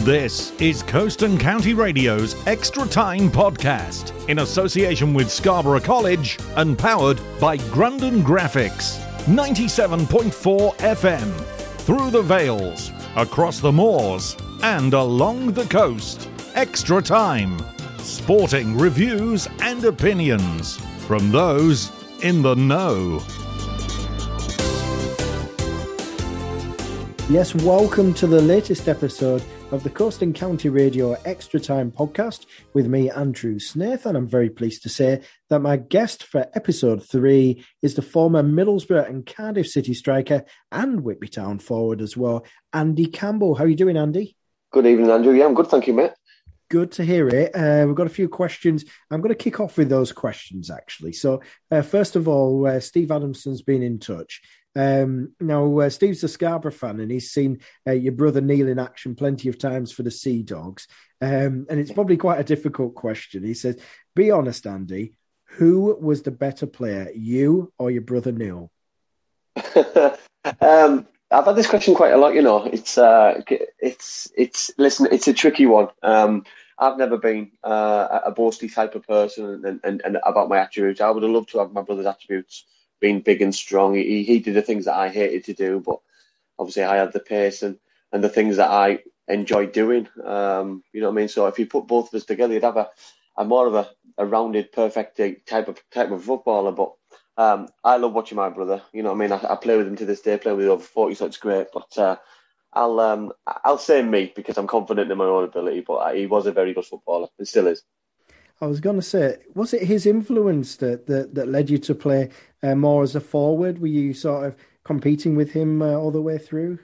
This is Coast and County Radio's Extra Time podcast in association with Scarborough College and powered by Grundon Graphics. 97.4 FM. Through the Vales, across the moors, and along the coast. Extra Time. Sporting reviews and opinions from those in the know. Yes, welcome to the latest episode of the Coast and County Radio Extra Time podcast with me, Andrew Snaith. And I'm very pleased to say that my guest for episode three is the former Middlesbrough and Cardiff City striker and Whitby Town forward as well, Andy Campbell. How are you doing, Andy? Good evening, Andrew. Yeah, I'm good. Thank you, mate. Good to hear it. Uh, we've got a few questions. I'm going to kick off with those questions, actually. So, uh, first of all, uh, Steve Adamson's been in touch um, now, uh, Steve's a Scarborough fan, and he's seen uh, your brother Neil in action plenty of times for the Sea Dogs. Um, and it's probably quite a difficult question. He says, "Be honest, Andy. Who was the better player, you or your brother Neil?" um, I've had this question quite a lot. You know, it's uh, it's it's listen, it's a tricky one. Um, I've never been uh, a boasty type of person, and, and, and about my attributes. I would have loved to have my brother's attributes being big and strong. He, he did the things that I hated to do, but obviously I had the pace and, and the things that I enjoyed doing. Um, you know what I mean? So if you put both of us together, you'd have a, a more of a, a rounded, perfect type of type of footballer. But um, I love watching my brother. You know what I mean? I, I play with him to this day. Play with him over forty, so it's great. But uh, I'll um, I'll say me because I'm confident in my own ability. But he was a very good footballer and still is. I was going to say, was it his influence that that, that led you to play uh, more as a forward? Were you sort of competing with him uh, all the way through?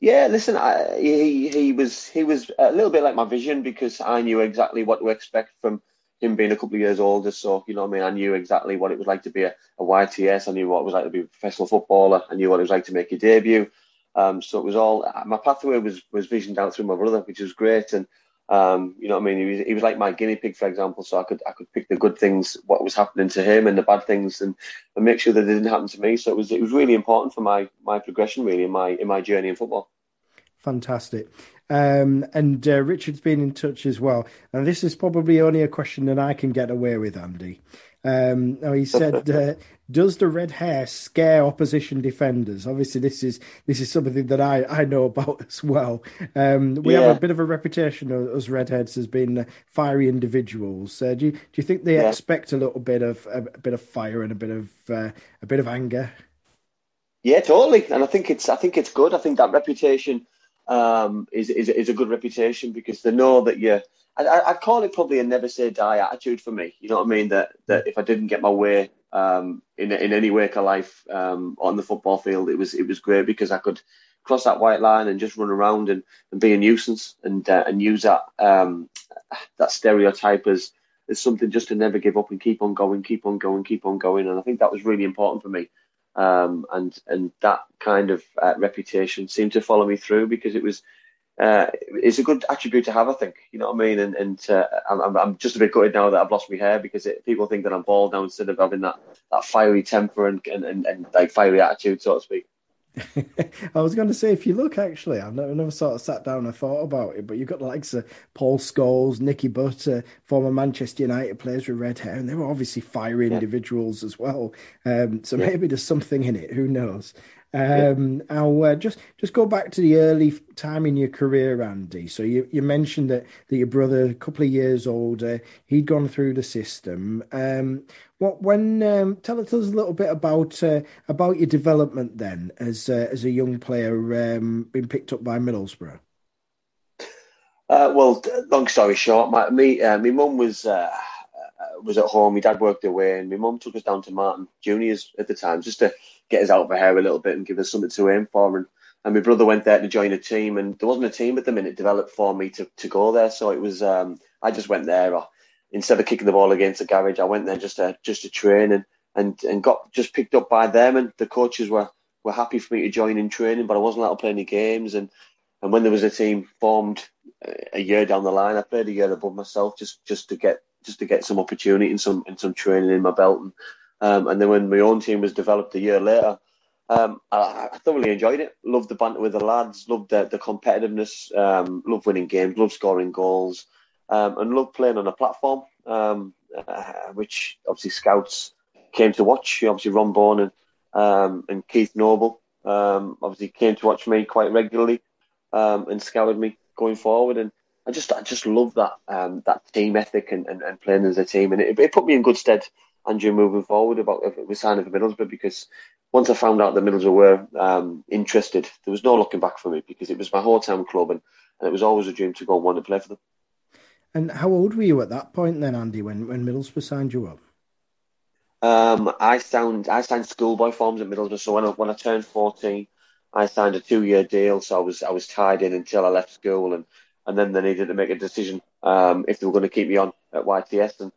Yeah, listen, I, he he was he was a little bit like my vision because I knew exactly what to expect from him being a couple of years older. So you know, what I mean, I knew exactly what it was like to be a, a YTS. I knew what it was like to be a professional footballer. I knew what it was like to make your debut. Um, so it was all my pathway was was visioned out through my brother, which was great. And um, you know what I mean? He was, he was like my guinea pig, for example. So I could I could pick the good things, what was happening to him, and the bad things, and, and make sure that it didn't happen to me. So it was it was really important for my my progression, really, in my in my journey in football. Fantastic. Um, and uh, Richard's been in touch as well. And this is probably only a question that I can get away with, Andy. Um, oh, he said, uh, "Does the red hair scare opposition defenders?" Obviously, this is this is something that I, I know about as well. Um, we yeah. have a bit of a reputation as redheads as being uh, fiery individuals. Uh, do you do you think they yeah. expect a little bit of a, a, bit of fire and a bit of uh, a bit of anger? Yeah, totally. And I think it's I think it's good. I think that reputation um, is, is is a good reputation because they know that you're I, would call it probably a never say die attitude for me. You know what I mean? That that if I didn't get my way um, in in any work of life um, on the football field, it was it was great because I could cross that white line and just run around and, and be a nuisance and uh, and use that um, that stereotype as as something just to never give up and keep on going, keep on going, keep on going. And I think that was really important for me. Um, and and that kind of uh, reputation seemed to follow me through because it was uh, it's a good attribute to have, I think. You know what I mean? And, and uh, I'm, I'm just a bit gutted now that I've lost my hair because it, people think that I'm bald now instead of having that, that fiery temper and, and, and, and like fiery attitude, so to speak. I was going to say, if you look, actually, I've never, never, sort of sat down and thought about it, but you've got the likes of Paul Scholes, Nicky Butt, former Manchester United players with red hair, and they were obviously fiery yeah. individuals as well. Um, so yeah. maybe there's something in it. Who knows? Um, yeah. I'll uh, just just go back to the early time in your career, Andy. So you, you mentioned that, that your brother, a couple of years older, he'd gone through the system. Um, what when um, tell us a little bit about uh, about your development then as uh, as a young player, um, being picked up by Middlesbrough. Uh, well, long story short, my me uh, my mum was uh, was at home. My dad worked away, and my mum took us down to Marton Juniors at the time just to get us out of our hair a little bit and give us something to aim for. And, and my brother went there to join a team, and there wasn't a team at the minute developed for me to, to go there. So it was um, I just went there. Instead of kicking the ball against the garage, I went there just to just to train and and and got just picked up by them. And the coaches were were happy for me to join in training, but I wasn't allowed to play any games. And and when there was a team formed a year down the line, I played a year above myself just just to get just to get some opportunity and some and some training in my belt. And um, and then when my own team was developed a year later, um, I, I, thoroughly enjoyed it. Loved the banter with the lads. Loved the, the competitiveness. Um, loved winning games. Loved scoring goals. Um, and loved playing on a platform, um, uh, which obviously scouts came to watch. Obviously, Ron Bourne and, um, and Keith Noble obviously came to watch me quite regularly and scouted me going forward. And I just I just love that that team ethic and, and, and, playing as a team. And it, it put me in good stead Andrew moving forward about with signing for Middlesbrough because once I found out the Middlesbrough were um, interested, there was no looking back for me because it was my hometown club and, and it was always a dream to go and want to play for them. And how old were you at that point then, Andy, when, when Middlesbrough signed you up? Um, I signed I signed schoolboy forms at Middlesbrough. So when I, when I turned fourteen, I signed a two year deal. So I was I was tied in until I left school, and, and then they needed to make a decision um, if they were going to keep me on at YTS. And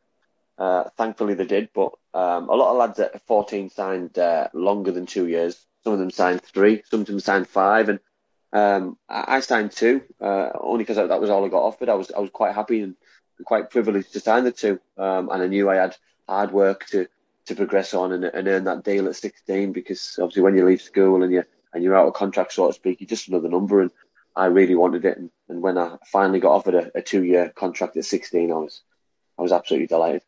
uh, thankfully, they did, but um, a lot of lads at 14 signed uh, longer than two years. Some of them signed three, some of them signed five, and um, I, signed two uh, only because that was all I got offered. I was I was quite happy and quite privileged to sign the two, um, and I knew I had hard work to to progress on and, and, earn that deal at 16 because obviously when you leave school and you and you're out of contract, so to speak, you're just another number. And I really wanted it, and, and when I finally got offered a, a two year contract at 16, I was I was absolutely delighted.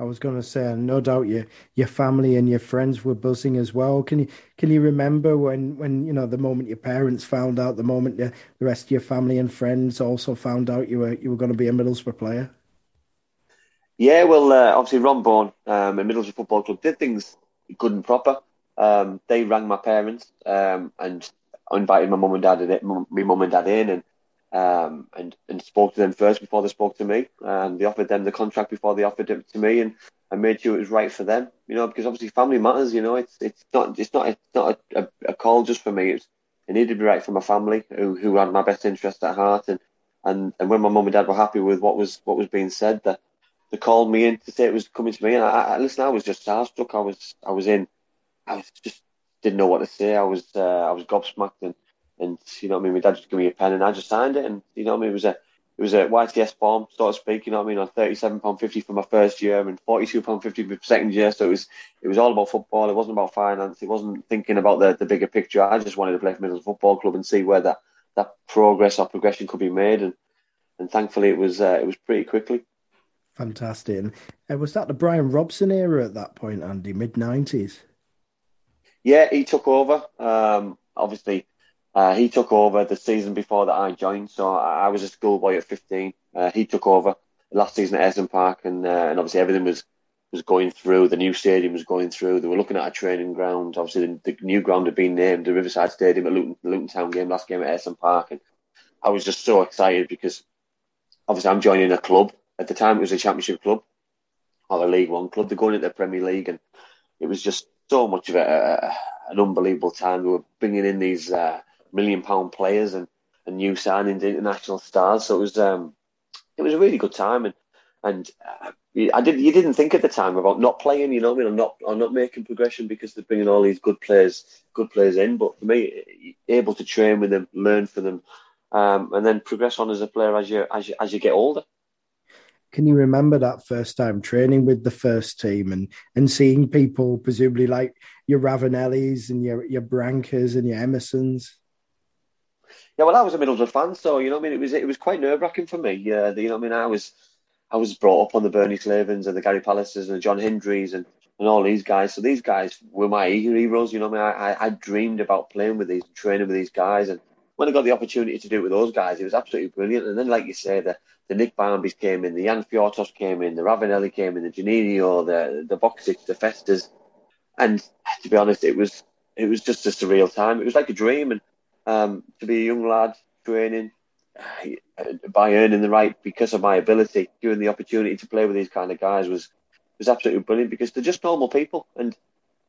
I was going to say, no doubt your your family and your friends were buzzing as well. Can you can you remember when when you know the moment your parents found out, the moment the, the rest of your family and friends also found out you were you were going to be a Middlesbrough player? Yeah, well, uh, obviously Ron Bourne um, and Middlesbrough Football Club did things good and proper. Um, they rang my parents um, and invited my mum and dad, in, my mum and dad in, and um, and and spoke to them first before they spoke to me. And they offered them the contract before they offered it to me, and I made sure it was right for them. You know, because obviously family matters. You know, it's it's not it's not it's not a, a, a call just for me. It's, it needed to be right for my family, who who had my best interest at heart, and and and when my mum and dad were happy with what was what was being said, that they called me in to say it was coming to me, and I, I listen. I was just starstruck. I was I was in. I was just didn't know what to say. I was uh, I was gobsmacked and and you know what I mean. My dad just gave me a pen, and I just signed it. And you know what I mean. It was a it was a YTS form, so to speak. You know what I mean. On thirty seven pound fifty for my first year, and forty two pound fifty for my second year. So it was it was all about football. It wasn't about finance. It wasn't thinking about the, the bigger picture. I just wanted to play for Middlesbrough Football Club and see where that, that progress or progression could be made. And and thankfully it was uh, it was pretty quickly. Fantastic. And uh, was that the Brian Robson era at that point, Andy? Mid nineties. Yeah, he took over. Um, obviously, uh, he took over the season before that I joined, so I, was a schoolboy at 15. Uh, he took over last season at Ayresome Park, and uh, and obviously everything was was going through. The new stadium was going through. They were looking at a training ground. Obviously, the, the new ground had been named the Riverside Stadium at Luton, Luton Town game, last game at Ayresome Park, and I was just so excited because obviously I'm joining a club. At the time, it was a Championship club or a League One club. They're going into the Premier League, and it was just so much of a, a an unbelievable time. We were bringing in these uh, million pound players and, and new signings, international stars. So it was um, it was a really good time, and and uh, I did you didn't think at the time about not playing, you know, I mean, I'm not I'm not making progression because they're bringing all these good players good players in. But for me, able to train with them, learn from them, um, and then progress on as a player as you as you as you get older. Can you remember that first time training with the first team and, and seeing people presumably like your Ravanellis and your your Brancas and your Emersons? Yeah, well, I was a Middlesbrough fan, so you know, I mean, it was it was quite nerve wracking for me. Uh, yeah, you know, I mean, I was I was brought up on the Bernie Slavens and the Gary Pallisers and the John Hendries and, and all these guys. So these guys were my heroes. You know, I mean, I, I dreamed about playing with these, training with these guys, and when I got the opportunity to do it with those guys, it was absolutely brilliant. And then, like you say, the the Nick Barmbys came in, the Jan Fjortofts came in, the Ravanelli came in, the Juninho, the the Boksic, the Festas, and to be honest, it was it was just a surreal time. It was like a dream, and um, to be a young lad training uh, by earning the right because of my ability, given the opportunity to play with these kind of guys was was absolutely brilliant because they're just normal people, and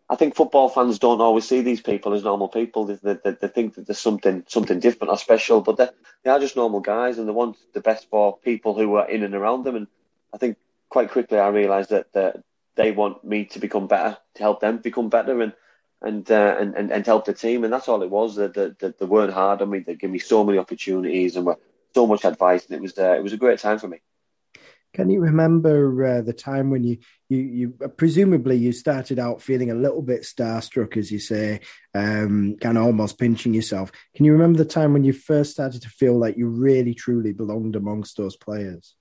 I think football fans don't always see these people as normal people. They, they, they think that there's something something different or special, but they are just normal guys, and they want the best for people who are in and around them. And I think quite quickly I realised that, that they want me to become better, to help them become better, and and, uh, and, and and help the team. And that's all it was. That they, they, weren't hard on me. They gave me so many opportunities and were so much advice, and it was uh, it was a great time for me. Can you remember uh, the time when you, you, you presumably you started out feeling a little bit starstruck, as you say, um, kind of almost pinching yourself? Can you remember the time when you first started to feel like you really truly belonged amongst those players?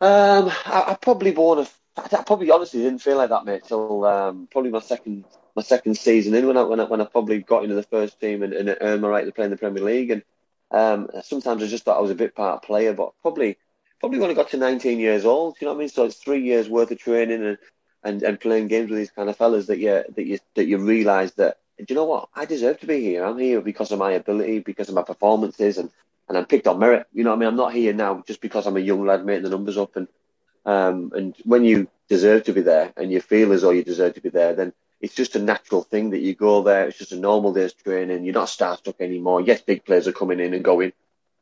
Um, I, I probably won't. I probably honestly didn't feel like that, mate, till um, probably my second my second season in when I when I, when I probably got into the first team and, and earned my right to play in the Premier League. And um, sometimes I just thought I was a bit part player, but probably probably when I got to 19 years old, you know what I mean? So it's three years worth of training and, and, and playing games with these kind of fellas that you that you that you realise that do you know what? I deserve to be here. I'm here because of my ability, because of my performances, and, and I'm picked on merit. You know what I mean? I'm not here now just because I'm a young lad making the numbers up. And um, and when you deserve to be there and you feel as though you deserve to be there, then it's just a natural thing that you go there. It's just a normal day's training. You're not starstruck anymore. Yes, big players are coming in and going,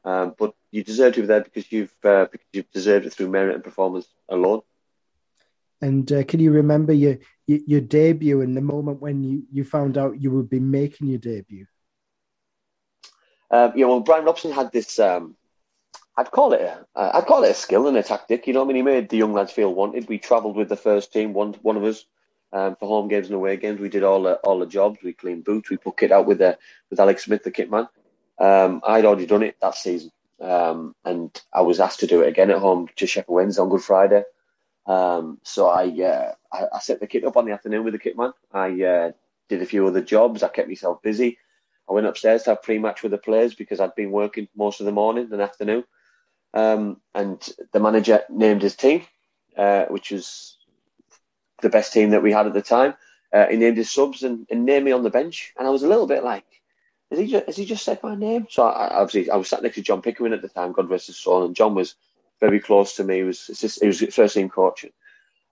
um, but you deserve to be there because you've uh, because you've deserved it through merit and performance alone. And uh, can you remember your, your, your debut and the moment when you, you found out you would be making your debut? Um, yeah, well, Brian Robson had this. Um, I'd call it a, I'd call it a skill and a tactic. You know, I mean, he made the young lads feel wanted. We travelled with the first team, one one of us, um, for home games and away games. We did all the all the jobs. We cleaned boots. We put kit out with the with Alex Smith, the kit man. Um, I'd already done it that season, um, and I was asked to do it again at home to Sheffield Wednesday on Good Friday. Um, so I, uh, I, I set the kit up on the afternoon with the kit man. I uh, did a few other jobs. I kept myself busy. I went upstairs to have pre-match with the players because I'd been working most of the morning and afternoon. Um, and the manager named his team, uh, which was the best team that we had at the time. Uh, he named his subs and, and, named me on the bench, and I was a little bit like, "Has he just, has he just said my name?" So I, obviously, I was sat next to John Pickering at the time, God rest his soul, and John was very close to me. He was just, he was first team coach.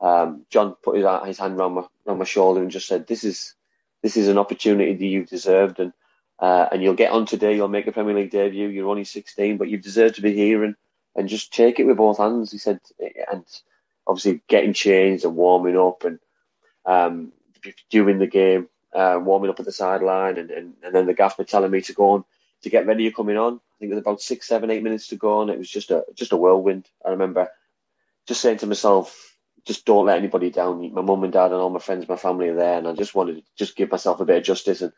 Um, John put his, his hand around my around my shoulder and just said, "This is this is an opportunity that you've deserved, and uh, and you'll get on today. You'll make a Premier League debut. You're only 16, but you deserve to be here, and and just take it with both hands." He said, and obviously getting changed and warming up, and um, during the game, uh, warming up at the sideline, and, and, and then the gaffer telling me to go on to get ready. You're coming on I think there's about six, seven, eight minutes to go, and it was just a just a whirlwind. I remember just saying to myself, just don't let anybody down. My mum and dad and all my friends, my family are there, and I just wanted to just give myself a bit of justice. And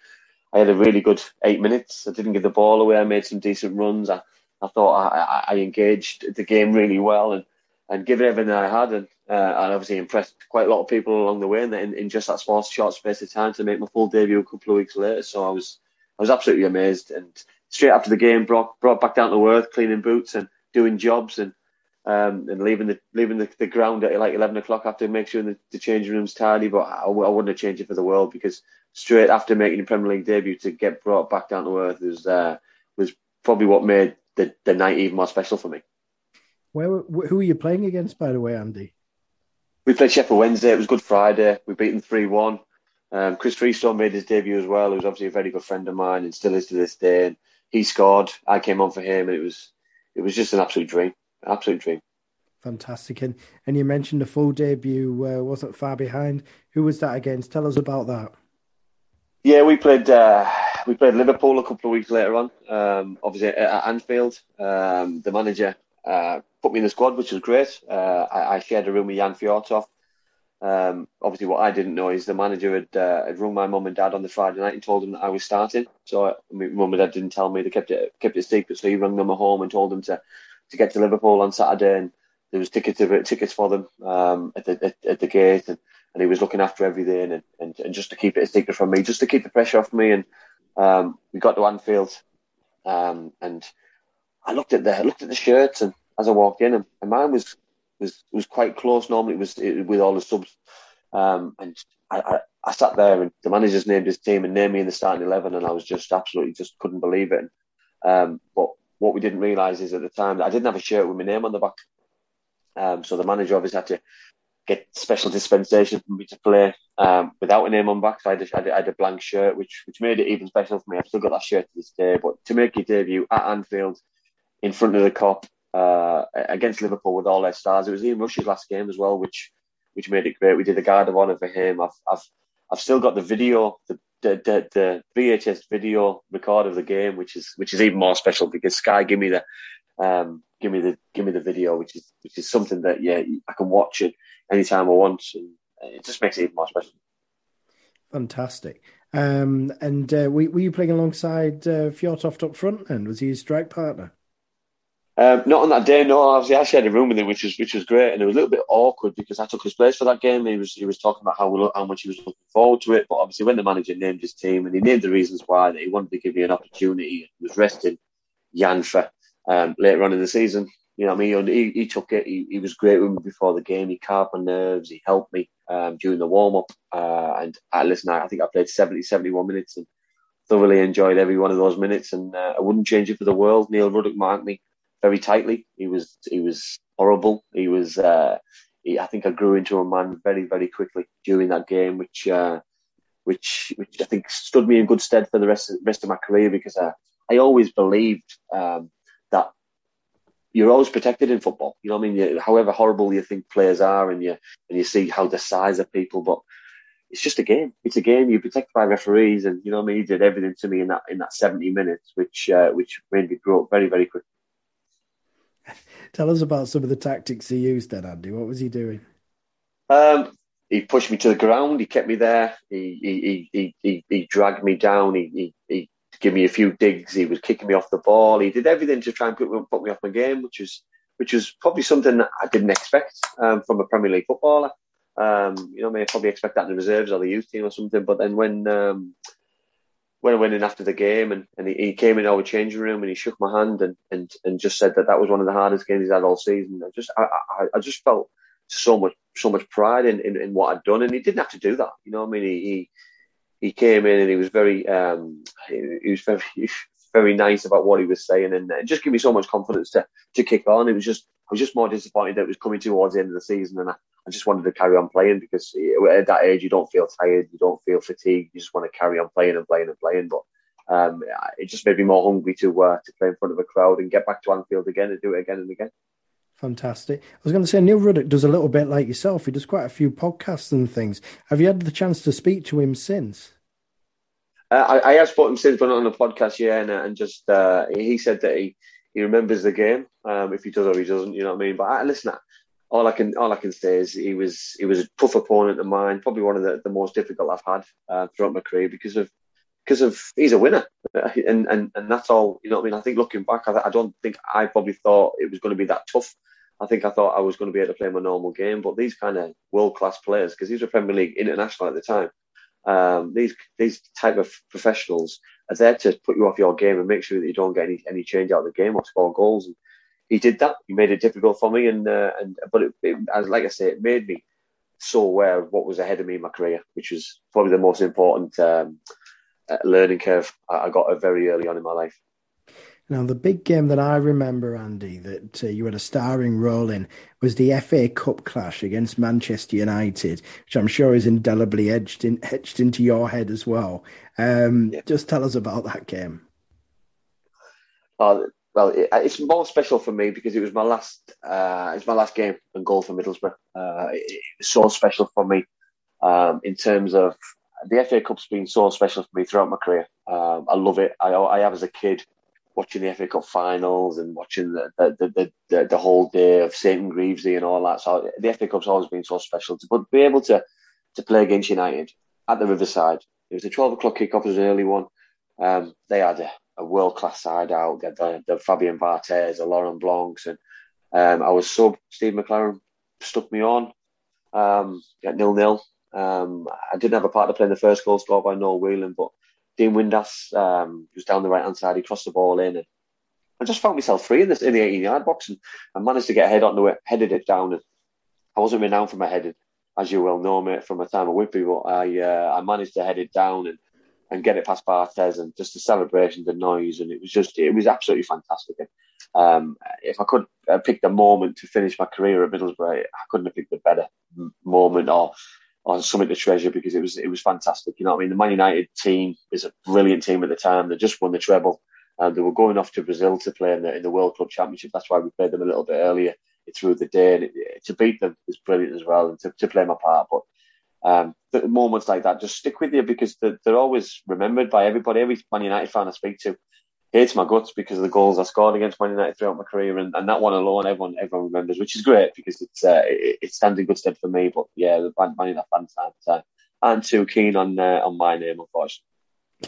I had a really good eight minutes. I didn't give the ball away. I made some decent runs. I, I thought I, I engaged the game really well and, and given everything I had, and uh, obviously impressed quite a lot of people along the way. And in, in just that small short space of time to make my full debut a couple of weeks later, so I was I was absolutely amazed. And straight after the game, brought brought back down to earth, cleaning boots and doing jobs and um, and leaving the leaving the, the ground at like eleven o'clock after make sure the, the changing room's tidy. But I, I wouldn't have changed it for the world because straight after making the Premier League debut to get brought back down to earth was uh, was probably what made the, the night even more special for me. Where who are you playing against, by the way, Andy? We played Sheffield Wednesday. It was Good Friday. We beat them three one. Um, Chris Freestone made his debut as well. He was obviously a very good friend of mine and still is to this day. And he scored. I came on for him, and it was it was just an absolute dream, absolute dream. Fantastic, and and you mentioned the full debut uh, wasn't far behind. Who was that against? Tell us about that. Yeah, we played uh, we played Liverpool a couple of weeks later on. Um, obviously at Anfield, um, the manager uh, put me in the squad, which was great. Uh, I, I, shared a room with Jan Fjortoft, um, obviously, what I didn't know is the manager had, uh, had rung my mum and dad on the Friday night and told them that I was starting. So my mum and dad didn't tell me; they kept it kept it secret. So he rang them at home and told them to, to get to Liverpool on Saturday, and there was tickets tickets for them um, at the at, at, the gate, and, and he was looking after everything, and, and, and just to keep it a secret from me, just to keep the pressure off me. And um, we got to Anfield, um, and I looked at the I looked at the shirts, and as I walked in, and, mine was was was quite close. Normally, it was it, with all the subs, um, and I, I, I, sat there and the managers named his team and named me in the starting eleven, and I was just absolutely just couldn't believe it. Um, but what we didn't realise is at the time that I didn't have a shirt with my name on the back, um, so the manager obviously had to get special dispensation for me to play um, without a name on back. So I, I had a blank shirt, which which made it even special for me. I've still got that shirt to this day. But to make your debut at Anfield in front of the Kop uh, against Liverpool with all their stars. It was Ian Rush's last game as well, which which made it great. We did a guard of honour for him. I've I've I've still got the video, the the, the, the VHS video record of the game, which is which is even more special because Sky gave me the um, give me the give me the video, which is which is something that yeah I can watch it anytime I want, and it just makes it even more special. Fantastic. Um, and uh, were, were, you playing alongside uh, Fjortoft up front? And was he a strike partner? Um, not on that day, no. Obviously, I shared a room with him, which was which was great, and it was a little bit awkward because I took his place for that game. He was he was talking about how how much he was looking forward to it, but obviously, when the manager named his team and he named the reasons why that he wanted to give me an opportunity, he was resting Jan for um, later on in the season. You know, I mean, he, he took it. He, he was great with me before the game. He calmed my nerves. He helped me um, during the warm up. Uh, and I listen, I think I played 70, 71 minutes and thoroughly enjoyed every one of those minutes. And uh, I wouldn't change it for the world. Neil Ruddock marked me very tightly. He was he was horrible. He was. Uh, he, I think I grew into a man very very quickly during that game, which uh, which which I think stood me in good stead for the rest of, rest of my career because I I always believed um, that you're always protected in football. You know what I mean? You, however horrible you think players are, and you and you see how the size of people, but it's just a game. It's a game. You're protected by referees, and you know what I mean. He did everything to me in that in that 70 minutes, which uh, which made me grow up very very quick. Tell us about some of the tactics he used then, Andy. What was he doing? Um, he pushed me to the ground. He kept me there. He he he he, he dragged me down. He, he he give me a few digs. He was kicking me off the ball. He did everything to try and put, put me off my game, which was which was probably something that I didn't expect um, from a Premier League footballer. Um, you know, I may probably expect that in the reserves or the youth team or something. But then when um, when I went in after the game and, and he, he, came in our changing room and he shook my hand and, and, and just said that that was one of the hardest games he's had all season. I just I, I, I just felt so much so much pride in, in, in, what I'd done, and he didn't have to do that. You know, I mean, he, he he came in and he was very um, he, he was very very nice about what he was saying and it just gave me so much confidence to to kick on. It was just I was just more disappointed that it was coming towards the end of the season and I, I just wanted to carry on playing because at that age you don't feel tired, you don't feel fatigued, you just want to carry on playing and playing and playing. But um, it just made me more hungry to uh, to play in front of a crowd and get back to Anfield again and do it again and again. Fantastic. I was going to say Neil Ruddock does a little bit like yourself. He does quite a few podcasts and things. Have you had the chance to speak to him since? Uh, I, I have spoken since, but not on the podcast yet, and, and just uh, he said that he, he remembers the game. Um, if he does or he doesn't, you know what I mean. But I, listen, all I can all I can say is he was he was a tough opponent of mine, probably one of the, the most difficult I've had uh, throughout my career because of because of he's a winner, and and and that's all. You know what I mean. I think looking back, I, I don't think I probably thought it was going to be that tough. I think I thought I was going to be able to play my normal game, but these kind of world class players, because he's a Premier League international at the time, um, these these type of professionals are there to put you off your game and make sure that you don't get any any change out of the game or score goals. And he did that. He made it difficult for me, and uh, and but it, it, as like I say, it made me so aware of what was ahead of me in my career, which was probably the most important um, uh, learning curve I got very early on in my life. Now, the big game that I remember, Andy, that uh, you had a starring role in was the FA Cup clash against Manchester United, which I'm sure is indelibly etched, in, etched into your head as well. Um, yeah. Just tell us about that game. Uh, well, it, it's more special for me because it was my last. Uh, it's my last game and goal for Middlesbrough. Uh, it, it, was so special for me um, in terms of the FA Cup's been so special for me throughout my career. Um, I love it. I, I have as a kid watching the FA Cup finals and watching the the, the, the, the whole day of St Greavsie and all that. So the FA Cup's always been so special. To but be able to to play against United at the Riverside. It was a twelve o'clock kickoff, it was an early one. Um, they had a, a world class side out. Had the, the Fabien Barthez, the Laurent Blancs, and um, I was sub. Steve McClaren stuck me on um, at nil nil. Um, I didn't have a part to play in the first goal scored by Noel Whelan, but Dean Windass um, was down the right hand side. He crossed the ball in, and I just found myself free in, this, in the 18 yard box, and I managed to get a head onto it, headed it down. And I wasn't renowned for my headed, as you well know, mate, from my time at Whitby, but I uh, I managed to head it down and, and get it past Barthez, and just the celebration, the noise, and it was just it was absolutely fantastic. And, um, if I could pick the moment to finish my career at Middlesbrough, I couldn't have picked a better moment or on something to treasure because it was it was fantastic. You know what I mean? The Man United team is a brilliant team at the time. They just won the treble. and they were going off to Brazil to play in the, in the World Club Championship. That's why we played them a little bit earlier through the day. And it, to beat them was brilliant as well, and to, to play my part. But um, the moments like that just stick with you because they're, they're always remembered by everybody. Every Man United fan I speak to, hates my guts because of the goals I scored against Man United throughout my career, and, and that one alone, everyone everyone remembers, which is great because it's uh, it, it, stands in good stead for me. But yeah, the Man, United fans aren't, aren't too keen on uh, on my name, unfortunately.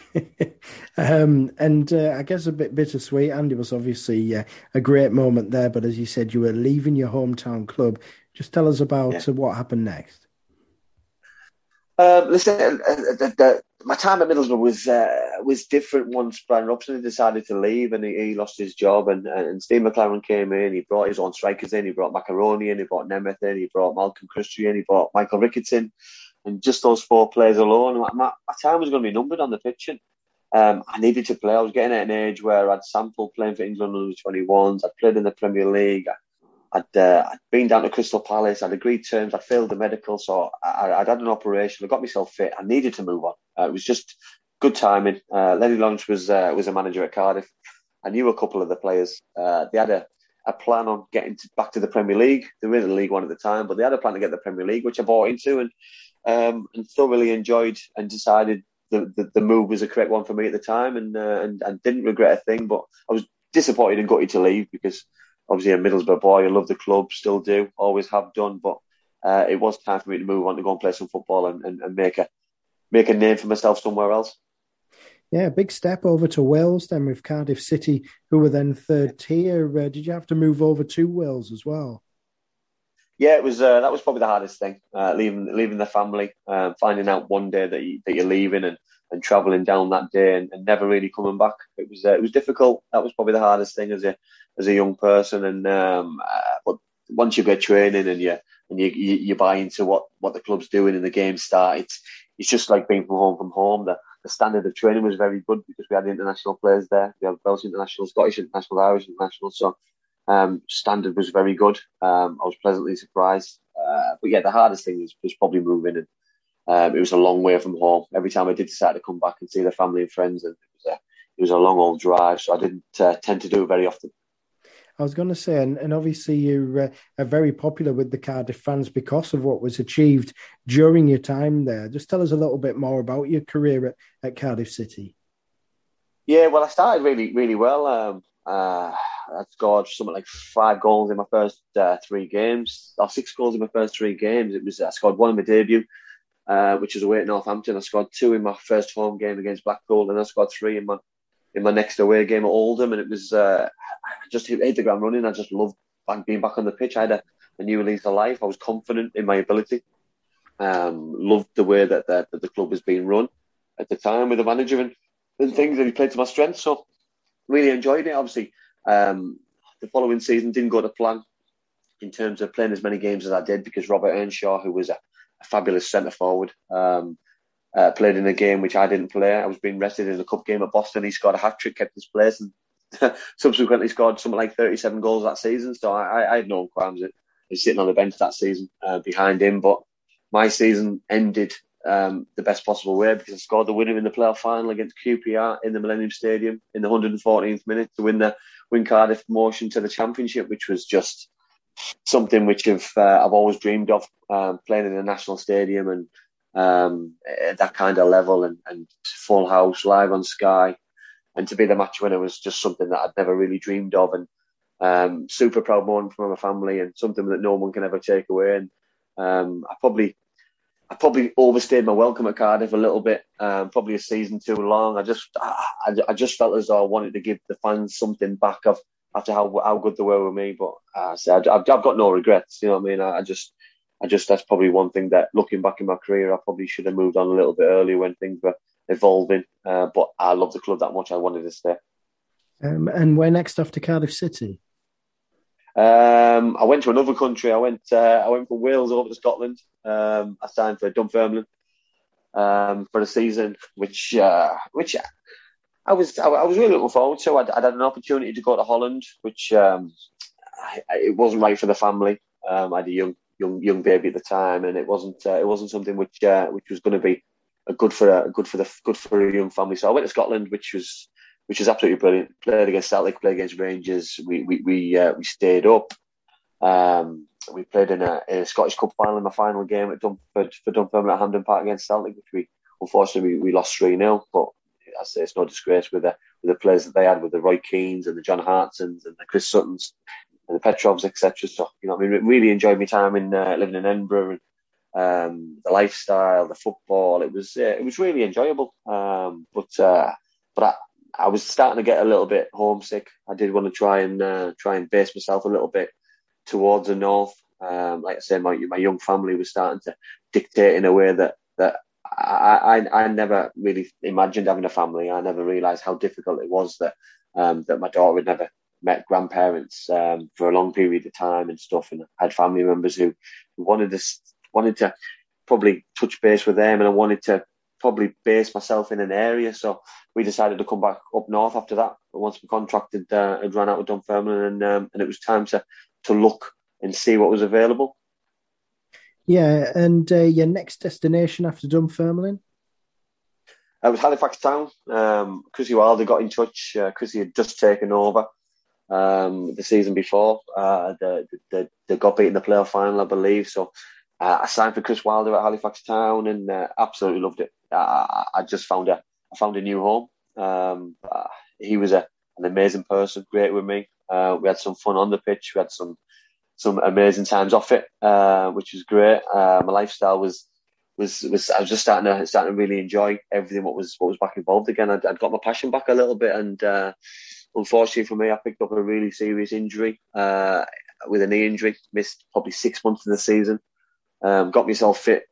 um, and uh, I guess a bit bittersweet. Andy It was obviously uh, a great moment there, but as you said, you were leaving your hometown club. Just tell us about yeah. Uh, what happened next. Um, listen, uh, uh, my time at Middlesbrough was was different once Brian Robson decided to leave and he, he, lost his job and, and Steve McClaren came in. He brought his own strikers in. He brought Maccarone in. He brought Nemeth in. He brought Malcolm Christie in. He brought Michael Ricketts in and just those four players alone, my, my, my time was going to be numbered on the pitch. And um, I needed to play. I was getting at an age where I'd sampled playing for England under 21s. I'd played in the Premier League. I'd, uh, I'd been down to Crystal Palace. I'd agreed terms. I'd failed the medical, so I, would had an operation. I got myself fit. I needed to move on. Uh, it was just good timing. Uh, Lennie Lawrence was uh, was a manager at Cardiff. I knew a couple of the players. Uh, they had a, a plan on getting to, back to the Premier League. They were in the League One at the time, but they had a plan to get the Premier League, which I bought into. And um, and thoroughly enjoyed and decided the, the, the, move was a correct one for me at the time and, uh, and and didn't regret a thing. But I was disappointed and gutted to leave because obviously a Middlesbrough boy, I love the club, still do, always have done. But uh, it was time for me to move on to go and play some football and, and, and make a make a name for myself somewhere else. Yeah, big step over to Wales then with Cardiff City, who were then third tier. Uh, did you have to move over to Wales as well? yeah, it was uh, that was probably the hardest thing. Uh, leaving leaving the family, uh, finding out one day that you, that you're leaving and, and traveling down that day and, and never really coming back. It was uh, it was difficult. That was probably the hardest thing as a as a young person. And um, uh, but once you get training and you and you, you, you buy into what, what the club's doing and the game start, it's it's just like being from home from home. The the standard of training was very good because we had international players there. We had Welsh international, Scottish international, Irish international. So um, standard was very good. Um, I was pleasantly surprised. Uh, but yeah, the hardest thing was, was probably moving, and um, it was a long way from home. Every time I did decide to come back and see the family and friends, and it was a it was a long old drive, so I didn't uh, tend to do it very often. I was going to say, and, and obviously you uh, are very popular with the Cardiff fans because of what was achieved during your time there. Just tell us a little bit more about your career at, at Cardiff City. Yeah, well, I started really, really well. Um, uh, I scored something like five goals in my first uh, three games, or six goals in my first three games. It was I scored one in my debut, uh, which was away at Northampton. I scored two in my first home game against Blackpool, and I scored three in my in my next away game at Oldham. And it was uh, I just hit, hit the ground running. I just loved being back on the pitch. I had a, a new lease of life. I was confident in my ability. Um, loved the way that the, that the club was being run at the time with the manager and, and things that he played to my strengths. So really enjoyed it. Obviously, um, the following season didn't go to plan in terms of playing as many games as I did because Robert Earnshaw, who was a, a fabulous centre forward, um, uh, played in a game which I didn't play. I was being rested in a cup game at Boston. He scored a hat trick, kept his place, and subsequently scored something like 37 goals that season. So I, I had no qualms at, sitting on the bench that season uh, behind him. But my season ended um, the best possible way because I scored the winner in the playoff final against QPR in the Millennium Stadium in the 114th minute to win the win Cardiff promotion to the Championship, which was just something which I've uh, I've always dreamed of um, playing in a national stadium and um, at that kind of level and, and full house live on Sky. And to be the match winner was just something that I'd never really dreamed of. And um, super proud moment from my family and something that no one can ever take away. And um, I probably I probably overstayed my welcome at Cardiff a little bit, um, probably a season too long. I just, I, I, just felt as though I wanted to give the fans something back of after how how good they were with me. But uh, I I've, I've got no regrets. You know what I mean? I, I, just, I just that's probably one thing that looking back in my career, I probably should have moved on a little bit earlier when things were evolving. Uh, but I love the club that much. I wanted to stay. Um, and where next after Cardiff City? Um, I went to another country. I went uh, I went from Wales over to Scotland. Um, I signed for Dunfermline um, for a season, which uh, which I was I, was really looking forward to. I, I had an opportunity to go to Holland, which um, I, it wasn't right for the family. Um, I had a young young young baby at the time, and it wasn't uh, it wasn't something which uh, which was going to be good for a good for the good for a young family. So I went to Scotland, which was which was absolutely brilliant. Played against Celtic, played against Rangers. We we we, uh, we stayed up. Um, we played in a, a, Scottish Cup final in the final game at Dunford for Dunfermline at Hampden Park against Celtic, which we unfortunately we, we lost three 0 But I say it's no disgrace with the with the players that they had with the Roy Keanes and the John Hartsons and the Chris Suttons and the Petrovs, etc. So you know, I mean, really enjoyed my time in uh, living in Edinburgh and um, the lifestyle, the football. It was uh, it was really enjoyable. Um, but uh, but I, I was starting to get a little bit homesick. I did want to try and uh, try and base myself a little bit towards the north. Um, like I said, my my young family was starting to dictate in a way that that I, I, I never really imagined having a family. I never realised how difficult it was that um, that my daughter had never met grandparents um, for a long period of time and stuff, and I had family members who, wanted to wanted to probably touch base with them, and I wanted to probably base myself in an area. So we decided to come back up north after that. But once we contracted uh, had run out with Dunfermline, and um, and it was time to to look and see what was available. Yeah, and uh, your next destination after Dunfermline? It was Halifax Town. Um, Chrissy Wilder got in touch. Uh, Chrissy had just taken over um, the season before. Uh, they, they, they got beat in the playoff final, I believe. So uh, I signed for Chris Wilder at Halifax Town and uh, absolutely loved it. I, I, just found a I found a new home. Um, uh, he was a, an amazing person, great with me. Uh, we had some fun on the pitch. We had some some amazing times off it, uh, which was great. Uh, my lifestyle was was was I was just starting to starting to really enjoy everything what was what was back involved again. I'd, I'd got my passion back a little bit, and uh, unfortunately for me, I picked up a really serious injury uh, with a knee injury. Missed probably six months of the season. Um, got myself fit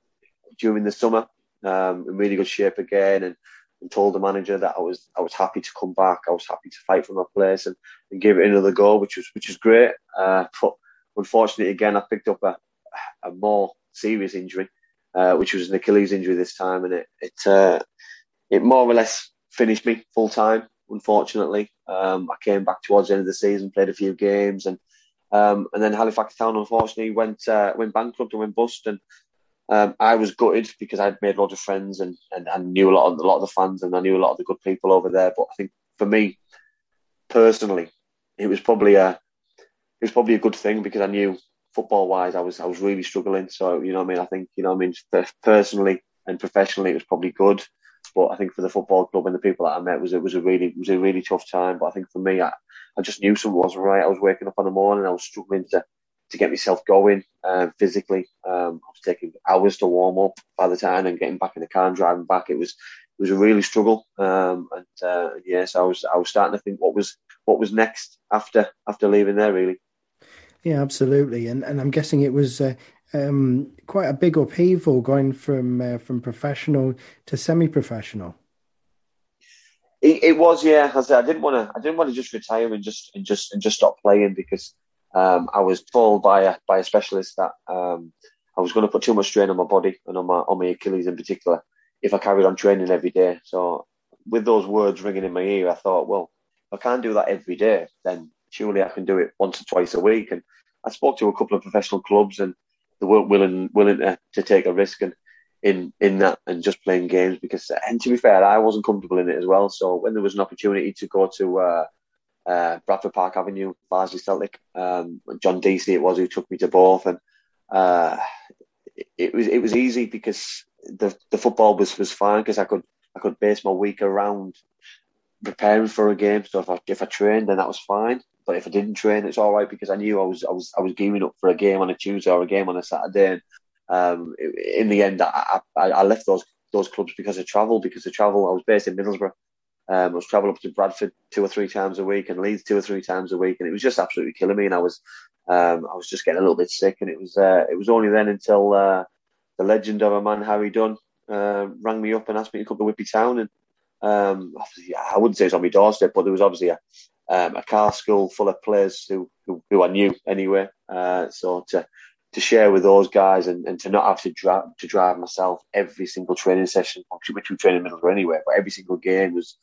during the summer, um, in really good shape again, and, and told the manager that I was I was happy to come back. I was happy to fight for my place and, and give it another go, which was which was great. Uh, but unfortunately, again, I picked up a, a more serious injury, uh, which was an Achilles injury this time, and it it uh, it more or less finished me full time. Unfortunately, um, I came back towards the end of the season, played a few games, and um, and then Halifax Town unfortunately went uh, went bankrupt and went bust, and um, I was gutted because I'd made a lot of friends and, and, and knew a lot of a lot of the fans and I knew a lot of the good people over there. But I think for me personally, it was probably a it was probably a good thing because I knew football wise I was I was really struggling. So you know I mean I think you know I mean personally and professionally it was probably good. But I think for the football club and the people that I met was it was a really was a really tough time. But I think for me I, I just knew something wasn't right. I was waking up in the morning I was struggling to to get myself going uh, physically. Um, I was taking hours to warm up by the time and getting back in the car and driving back. It was it was a really struggle. Um, and uh, yes, I was I was starting to think what was what was next after after leaving there really. Yeah, absolutely, and and I'm guessing it was uh, um, quite a big upheaval going from uh, from professional to semi-professional. It, it was, yeah. I, said, I didn't want to. I didn't want to just retire and just and just and just stop playing because um, I was told by a by a specialist that um, I was going to put too much strain on my body and on my on my Achilles in particular if I carried on training every day. So with those words ringing in my ear, I thought, well, if I can't do that every day, then surely I can do it once or twice a week. And I spoke to a couple of professional clubs, and they weren't willing willing to, to take a risk and in in that and just playing games because and to be fair, I wasn't comfortable in it as well. So when there was an opportunity to go to uh, uh, Bradford Park Avenue, Barnsley Celtic. Um, John Deasley it was who took me to both, and uh, it, it, was it was easy because the the football was was fine because I could I could base my week around preparing for a game. So if I if I trained, then that was fine. But if I didn't train, it's all right because I knew I was I was I was gearing up for a game on a Tuesday or a game on a Saturday. And um, in the end, I, I, I left those those clubs because of travel. Because of travel, I was based in Middlesbrough, um, I was traveling up to Bradford two or three times a week and Leeds two or three times a week, and it was just absolutely killing me. And I was, um, I was just getting a little bit sick. And it was, uh, it was only then until uh, the legend of a man, Harry Dunn, uh, rang me up and asked me to come to Whitby Town. And um, I wouldn't say it's on my doorstep, but there was obviously a, um, a car school full of players who, who, who I knew anyway. Uh, so to to share with those guys and, and to not have to drive to drive myself every single training session, which we train in Middlesbrough anyway, but every single game was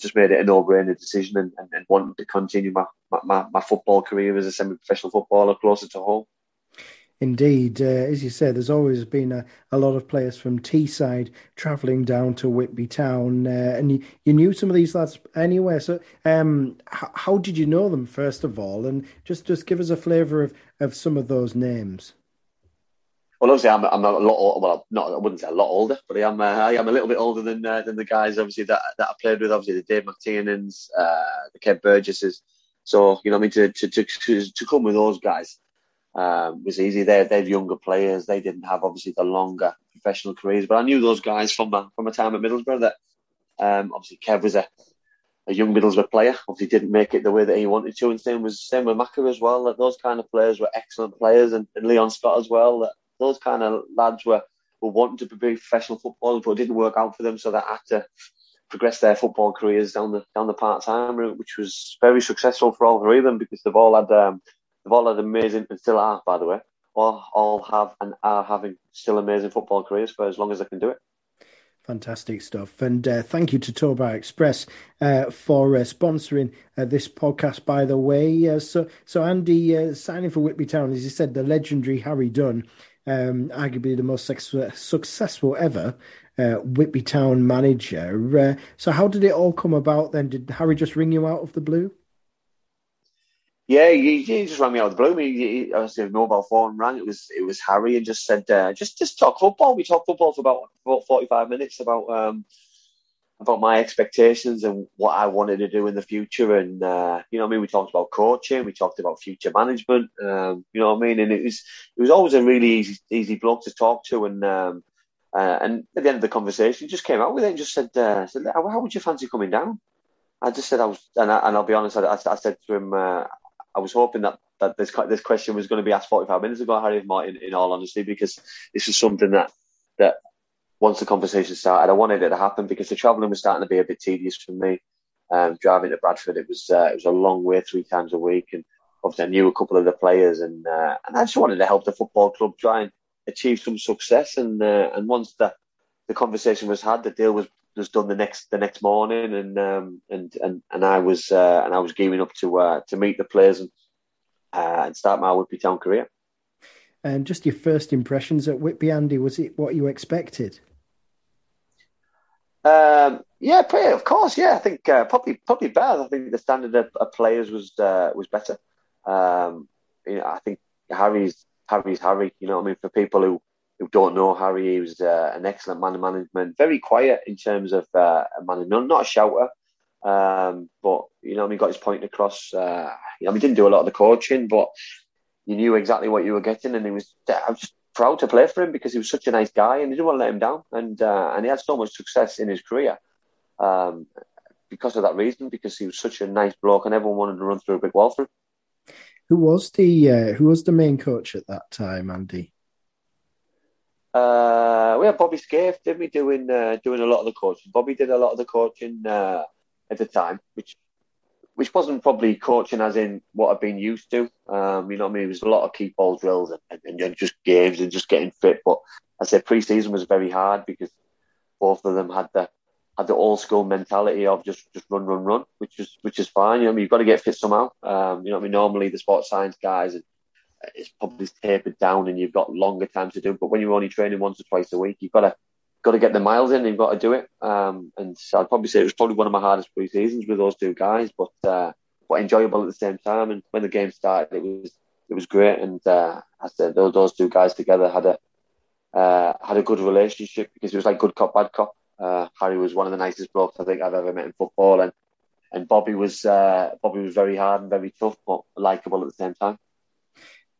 just made it a no-brainer decision and, and, and wanting to continue my, my, my football career as a semi-professional footballer closer to home. Indeed, uh, as you said, there's always been a, a lot of players from Teesside travelling down to Whitby Town, uh, and you, you knew some of these lads anyway. So, um, how, how did you know them first of all, and just just give us a flavour of, of some of those names? Well, obviously, I'm, I'm a lot older, well, not I wouldn't say a lot older, but I am uh, I am a little bit older than uh, than the guys obviously that that I played with. Obviously, the Dave McTiernans, uh, the Kev Burgesses. So you know, I mean, to to to, to come with those guys um, was easy. They're they're younger players. They didn't have obviously the longer professional careers, but I knew those guys from my from my time at Middlesbrough. That um, obviously Kev was a a young Middlesbrough player. Obviously, didn't make it the way that he wanted to, and same was same with Macca as well. That those kind of players were excellent players, and, and Leon Scott as well. That those kind of lads were, were wanting to be professional footballers, but it didn't work out for them, so they had to progress their football careers down the down the part time route, which was very successful for all three of them because they've all had um, they've all had amazing and still are, by the way, all have and are having still amazing football careers for as long as they can do it. Fantastic stuff. And uh, thank you to Tour Bar Express uh, for uh, sponsoring uh, this podcast, by the way. Uh, so, so Andy, uh, signing for Whitby Town, as you said, the legendary Harry Dunn, um, arguably the most successful ever Whitby Town manager. so, how did it all come about then? Did Harry just ring you out of the blue? Yeah, he, he, just rang me out of the blue. He, he, I a mobile phone rang. It was it was Harry, and just said, uh, just just talk football. We talked football for about, about forty five minutes about um, about my expectations and what I wanted to do in the future. And uh, you know, I mean, we talked about coaching, we talked about future management. Um, you know what I mean? And it was it was always a really easy easy bloke to talk to. And um, uh, and at the end of the conversation, he just came out with it and just said, uh, said, how, how would you fancy coming down? I just said I was, and, I, and I'll be honest, I, I said to him, uh, I was hoping that, that this this question was going to be asked 45 minutes ago, Harry Martin, in all honesty, because this is something that that once the conversation started, I wanted it to happen because the travelling was starting to be a bit tedious for me. Um, driving to Bradford, it was uh, it was a long way, three times a week, and obviously I knew a couple of the players, and uh, and I just wanted to help the football club try and achieve some success. And uh, and once the the conversation was had, the deal was was done the next the next morning, and um, and and and I was uh, and I was gearing up to uh, to meet the players and uh, and start my Whitby Town career. And just your first impressions at Whitby, Andy, was it what you expected? Um, yeah, of course. Yeah, I think uh, probably probably better. I think the standard of, of players was uh, was better. Um, you know, I think Harry's Harry's Harry. You know, what I mean, for people who who don't know Harry, he was uh, an excellent man of management, very quiet in terms of uh, a man, not, a shouter, um, but you know, he got his point across. Uh, you know, he didn't do a lot of the coaching, but you knew exactly what you were getting, and he was. I was proud to play for him because he was such a nice guy, and he didn't want to let him down, and uh, and he had so much success in his career. Um, because of that reason, because he was such a nice bloke, and everyone wanted to run through a big wall for him. Who was the uh, who was the main coach at that time, Andy? Uh, we had Bobby Scaife, didn't we, doing uh, doing a lot of the coaching. Bobby did a lot of the coaching uh, at the time, which which wasn't probably coaching as in what I've been used to. Um, you know, I mean, it was a lot of keep ball drills and, and, and just games and just getting fit. But I said pre-season was very hard because both of them had the had the old school mentality of just just run, run, run, which is which is fine. You know, I mean, you've got to get fit somehow. Um, you know, I mean, normally the sports science guys and it's probably tapered down and you've got longer time to do. it. But when you're only training once or twice a week, you've got to got to get the miles in. You've got to do it. Um, and so I'd probably say it was probably one of my hardest pre seasons with those two guys, but uh, but enjoyable at the same time. And when the game started, it was it was great. And uh, I said those, those two guys together had a uh, had a good relationship because it was like good cop bad cop. Uh, Harry was one of the nicest blokes I think I've ever met in football, and and Bobby was uh, Bobby was very hard and very tough, but likable at the same time.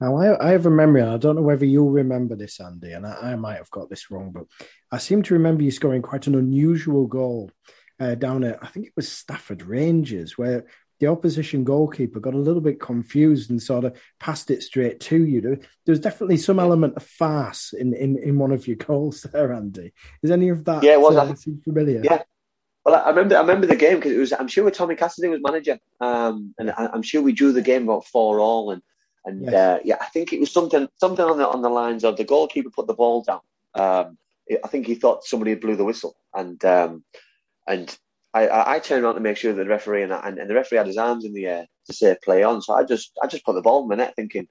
Now, I, I have a memory, and I don't know whether you'll remember this, Andy, and I, I, might have got this wrong, but I seem to remember you scoring quite an unusual goal uh, down at, I think it was Stafford Rangers, where the opposition goalkeeper got a little bit confused and sort of passed it straight to you. There, was definitely some element of farce in, in, in one of your goals there, Andy. Is any of that yeah, was uh, familiar? Yeah. Well, I remember I remember the game because it was. I'm sure Tommy Cassidy was manager, um, and I, am sure we drew the game about four all, and and yes. uh, yeah, I think it was something something on the on the lines of the goalkeeper put the ball down. Um, I think he thought somebody had blew the whistle, and um, and I, I, turned around to make sure that the referee and, and, and, the referee had his arms in the air to say play on. So I just I just put the ball in the net, thinking,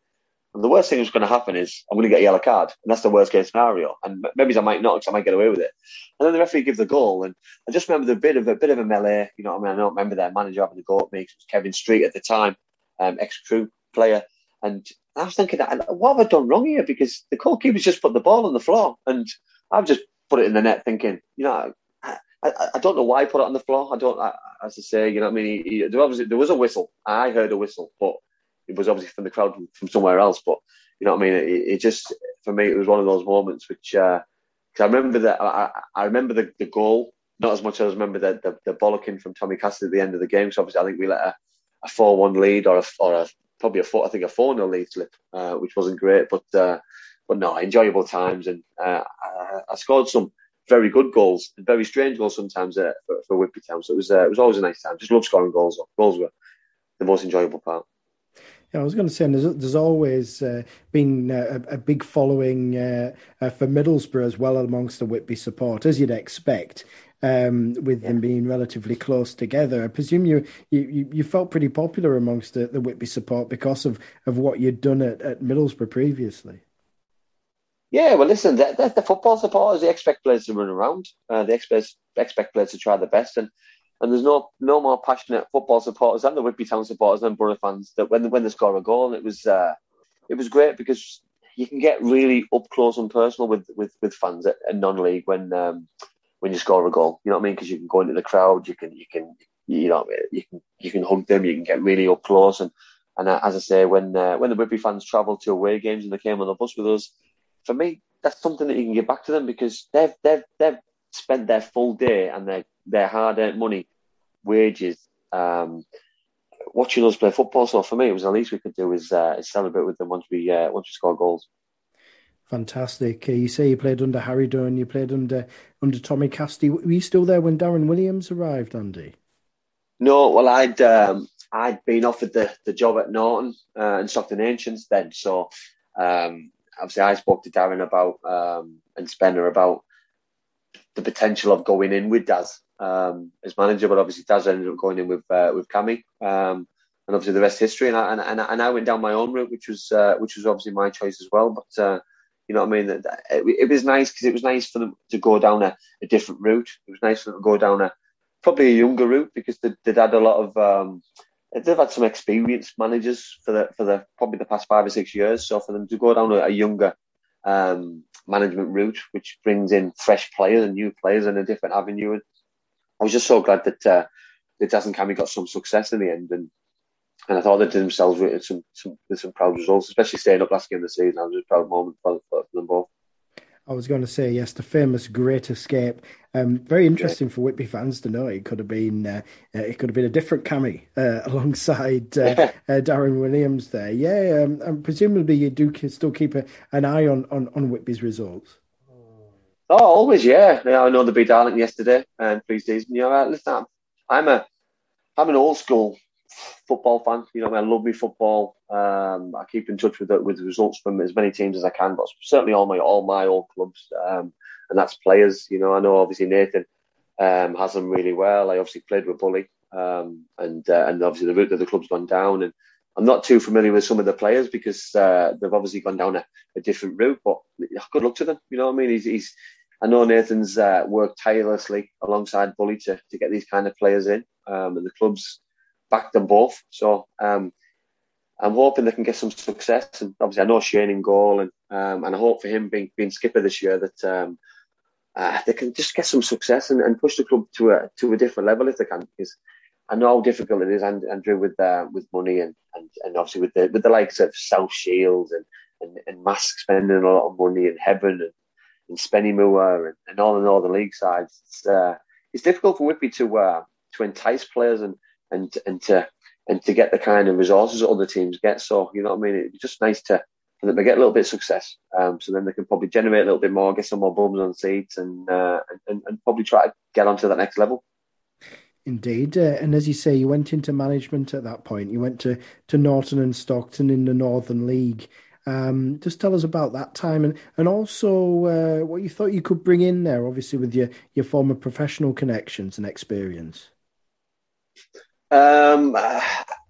the worst thing that's going to happen is I'm going to get a yellow card, and that's the worst case scenario. And maybe I might not, because I might get away with it. And then the referee gives the goal, and I just remember the bit of a bit of a melee. You know, what I mean, I don't remember their manager having the goal at me. It was Kevin Street at the time, um, ex Crewe player, and I was thinking, what have I done wrong here? Because the goalkeeper's just put the ball on the floor, and I've just put it in the net, thinking, you know, I, I, I don't know why I put it on the floor. I don't, I, as I say, you know, what I mean, he, he, there, obviously, there was a whistle. I heard a whistle, but it was obviously from the crowd from, somewhere else. But you know what I mean? It, it, just for me, it was one of those moments which uh, cause I remember that I, I remember the, the goal not as much as I remember the, the, the bollocking from Tommy Cassidy at the end of the game. So obviously, I think we let a, a four-one lead or a, or a probably a four, I think a four 0 lead slip, uh, which wasn't great, but uh, but no, enjoyable times, and uh, I, I, scored some very good goals, very strange goals sometimes uh, for, for Whitby Town. So it was uh, it was always a nice time. Just love scoring goals. Goals were the most enjoyable part. Yeah, I was going to say, there's, there's always uh, been a, a, big following uh, uh, for Middlesbrough as well amongst the Whitby supporters, you'd expect um, with yeah. them being relatively close together. I presume you you, you felt pretty popular amongst the, the Whitby support because of, of what you'd done at, at Middlesbrough previously. Yeah, well, listen, the, the, the football supporters they expect players to run around. Uh, they expect expect players to try their best, and and there's no no more passionate football supporters than the Whitby Town supporters and Borough fans that when when they score a goal, it was uh, it was great because you can get really up close and personal with with, with fans at, at non-league when um, when you score a goal. You know what I mean? Because you can go into the crowd, you can you can you know you can you can hug them, you can get really up close. And and uh, as I say, when uh, when the Whitby fans travelled to away games and they came on the bus with us, for me that's something that you can give back to them because they've they've they've spent their full day and their their hard earned money, wages. Um, watching us play football, so for me, it was the least we could do is, uh, is celebrate with them once we uh, once we score goals. Fantastic. Uh, you say you played under Harry Dunn, you played under under Tommy Cassidy. Were you still there when Darren Williams arrived, Andy? No, well, I'd um, I'd been offered the, the job at Norton uh, and Stockton Ancients then. So um, obviously, I spoke to Darren about um, and Spencer about the potential of going in with Daz um, as manager, but obviously Daz ended up going in with uh, with Cammy, um, and obviously the rest history. And I, and, and I went down my own route, which was uh, which was obviously my choice as well. But uh, you know what I mean? It, it was nice because it was nice for them to go down a, a, different route. It was nice for them to go down a probably a younger route because they, would had a lot of um, they've had some experienced managers for the for the probably the past five or six years. So for them to go down a, a younger um, management route, which brings in fresh players and new players and a different avenue, I was just so glad that uh, that Daz and Cammy got some success in the end and and I thought they did themselves with some, some with some proud results, especially staying up last game of the season. I was a proud moment for, for, them both. I was going to say yes, the famous Great Escape. Um, very interesting yeah. for Whitby fans to know it could have been uh, uh, it could have been a different Cammy uh, alongside uh, uh, Darren Williams there. Yeah, um, and presumably you do still keep a, an eye on, on, on Whitby's results. Oh, always, yeah. yeah I know the beat Darling yesterday and pre-season. You know, listen, I'm a I'm an old school football fan. You know, I, love me football. Um, I keep in touch with the, with the results from as many teams as I can, but certainly all my all my old clubs, um, and that's players. You know, I know obviously Nathan um, has them really well. I obviously played with Bully, um, and uh, and obviously the route that the club's gone down, and I'm not too familiar with some of the players because uh, they've obviously gone down a, a, different route. But good luck to them. You know what I mean? He's, he's I know Nathan's uh, worked tirelessly alongside Bully to, to get these kind of players in, um, and the club's backed them both. So um, I'm hoping they can get some success. And obviously, I know Shane in goal, and um, and I hope for him being being skipper this year that um, uh, they can just get some success and, and push the club to a to a different level if they can. Because I know how difficult it is, Andrew, with uh, with money and, and, and obviously with the with the likes of South Shields and and, and Marske spending a lot of money and Hebburn and, and Spennymoor and, and all the Northern League sides. It's uh, it's difficult for Whitby to uh, to entice players and and and to and to get the kind of resources that other teams get. So you know what I mean. It's just nice to for them get a little bit of success. Um, so then they can probably generate a little bit more, get some more bums on seats, and uh, and, and probably try to get onto that next level. Indeed, uh, and as you say, you went into management at that point. You went to to Norton and Stockton in the Northern League. Um, just tell us about that time and and also uh, what you thought you could bring in there, obviously with your your former professional connections and experience. Um,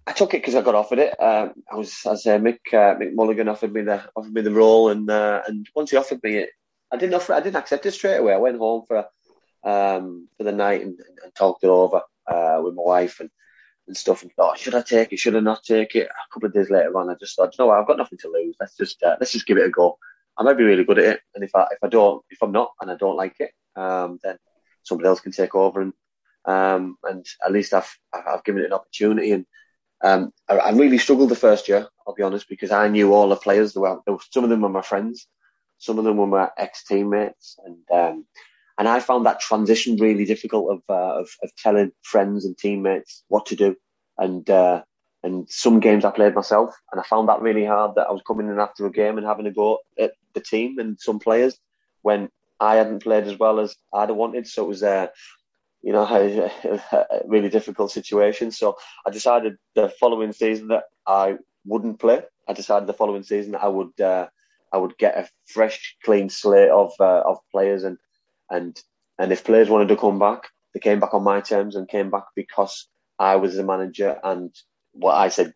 I took it because I got offered it. Um, I was, as uh, Mick uh, Mick Mulligan offered me the offered me the role, and uh, and once he offered me it, I didn't offer. I didn't accept it straight away. I went home for um, for the night and, and talked it over uh, with my wife and, and stuff, and thought, should I take it? Should I not take it? A couple of days later on, I just thought, you know what, I've got nothing to lose. Let's just uh, let's just give it a go. I might be really good at it, and if I if I don't, if I'm not, and I don't like it, um, then somebody else can take over, and um, and at least I've I've given it an opportunity. And um, I, I, really struggled the first year, I'll be honest, because I knew all the players. There were, there were some of them were my friends, some of them were my ex teammates, and um, and I found that transition really difficult of, uh, of, of telling friends and teammates what to do. And uh, and some games I played myself, and I found that really hard. That I was coming in after a game and having a go at the team and some players when I hadn't played as well as I'd have wanted. So it was uh, you know, a, really difficult situation. So I decided the following season that I wouldn't play. I decided the following season I would uh, I would get a fresh, clean slate of uh, of players and and and if players wanted to come back, they came back on my terms and came back because I was the manager and what I said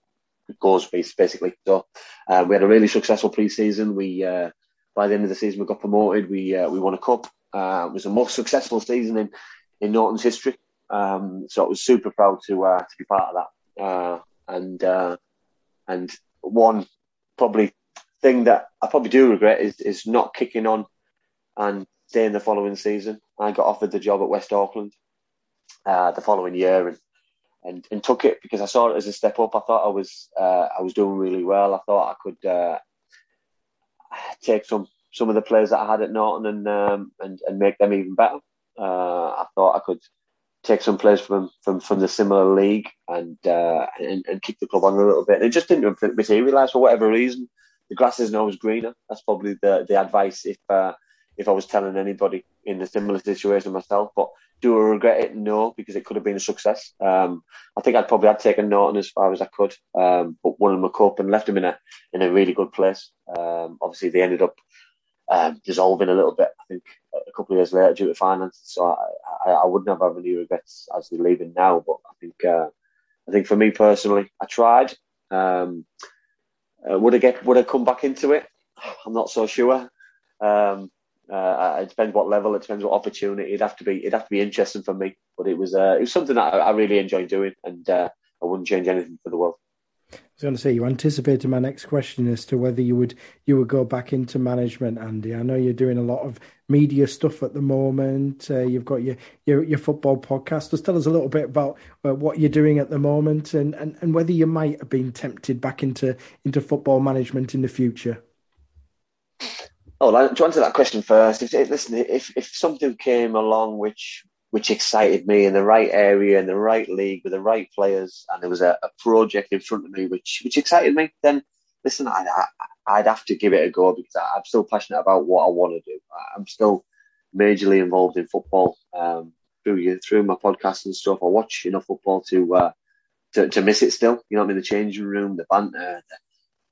goes basically. So uh, we had a really successful pre-season. We uh, by the end of the season we got promoted. We uh, we won a cup. Uh, it was the most successful season in in Norton's history. Um, so I was super proud to uh, to be part of that. Uh, and and one probably thing that I probably do regret is is not kicking on and staying the following season. I got offered the job at West Auckland uh, the following year and, and and took it because I saw it as a step up. I thought I was uh, I was doing really well. I thought I could uh, take some some of the players that I had at Norton and um, and and make them even better. Uh, I thought I could take some players from from from the similar league and uh, and, and keep the club on a little bit. And it just didn't materialise for whatever reason. The grass isn't always greener. That's probably the the advice if uh, if I was telling anybody in a similar situation myself. But do I regret it? No, because it could have been a success. Um, I think I'd probably had taken Norton as far as I could, um, but won him a cup and left him in a in a really good place. Um, obviously, they ended up um, dissolving a little bit. I think a couple of years later due to finances. So I, I, I wouldn't have any regrets as they're leaving now. But I think uh, I think for me personally, I tried. Um, uh, would I get would I come back into it? I'm not so sure. Um, uh, it depends what level. It depends what opportunity. It'd have to be. It'd have to be interesting for me. But it was. Uh, it was something that I, I really enjoyed doing, and uh, I wouldn't change anything for the world. I was going to say you anticipated my next question as to whether you would you would go back into management, Andy. I know you're doing a lot of media stuff at the moment. Uh, you've got your, your, your football podcast. Just tell us a little bit about uh, what you're doing at the moment, and, and, and whether you might have been tempted back into into football management in the future. Oh, to answer that question first, if, listen, if if something came along which which excited me in the right area, in the right league, with the right players, and there was a, a project in front of me which which excited me, then listen, I, I, would have to give it a go because I, am still passionate about what I want to do. I'm still majorly involved in football um, through through my podcast and stuff. I watch enough football to uh, to, to miss it still. You know, I'm in the changing room, the banter, the,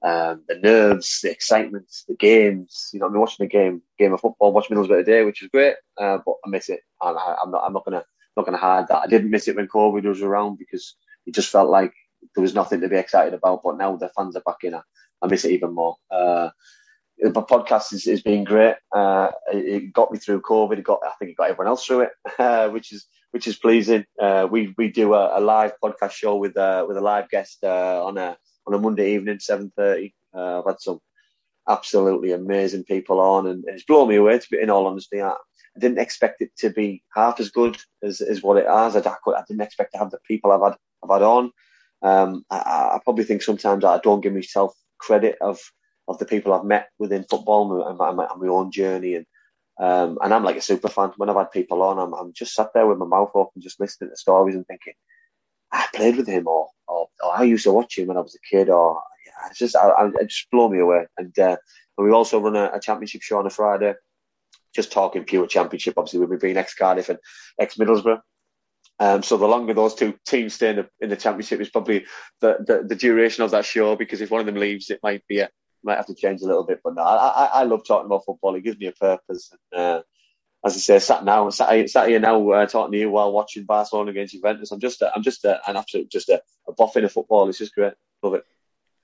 um, the nerves, the excitement, the games. You know, I'm watching a game, game of football, watching Middlesbrough today, which is great, uh, but I miss it. And I, am not, I'm not gonna, not gonna hide that. I didn't miss it when COVID was around because it just felt like there was nothing to be excited about. But now the fans are back in, I, I miss it even more. Uh, the podcast is, is being great. Uh, it, it, got me through COVID. It got, I think it got everyone else through it, uh, which is which is pleasing. Uh, we we do a, a, live podcast show with uh, with a live guest on a on a Monday evening, seven thirty. Uh, I've had some absolutely amazing people on, and it's blown me away. To be in all honesty, I, I didn't expect it to be half as good as, as what it has. I, I didn't expect to have the people I've had I've had on. Um, I, I, probably think sometimes I don't give myself credit of of the people I've met within football and my, and my own journey. And um, and I'm like a super fan. When I've had people on, I'm, I'm just sat there with my mouth open, just listening to stories and thinking, I played with him, or, or, or I used to watch him when I was a kid, or yeah, it's just I, I, it just blow me away. And, uh, we also run a, a, championship show on a Friday, just talking pure championship. Obviously, with me being ex Cardiff and ex Middlesbrough. Um, so the longer those two teams stay in the, in the championship is probably the, the, the duration of that show because if one of them leaves, it might be a might have to change a little bit. But no, I, I, I love talking about football. It gives me a purpose. And, uh, as I say, sat now, sat, sat here now uh, talking to you while watching Barcelona against Juventus. I'm just, a, I'm just a, an absolute, just a, a boffin of football. It's just great. Love it.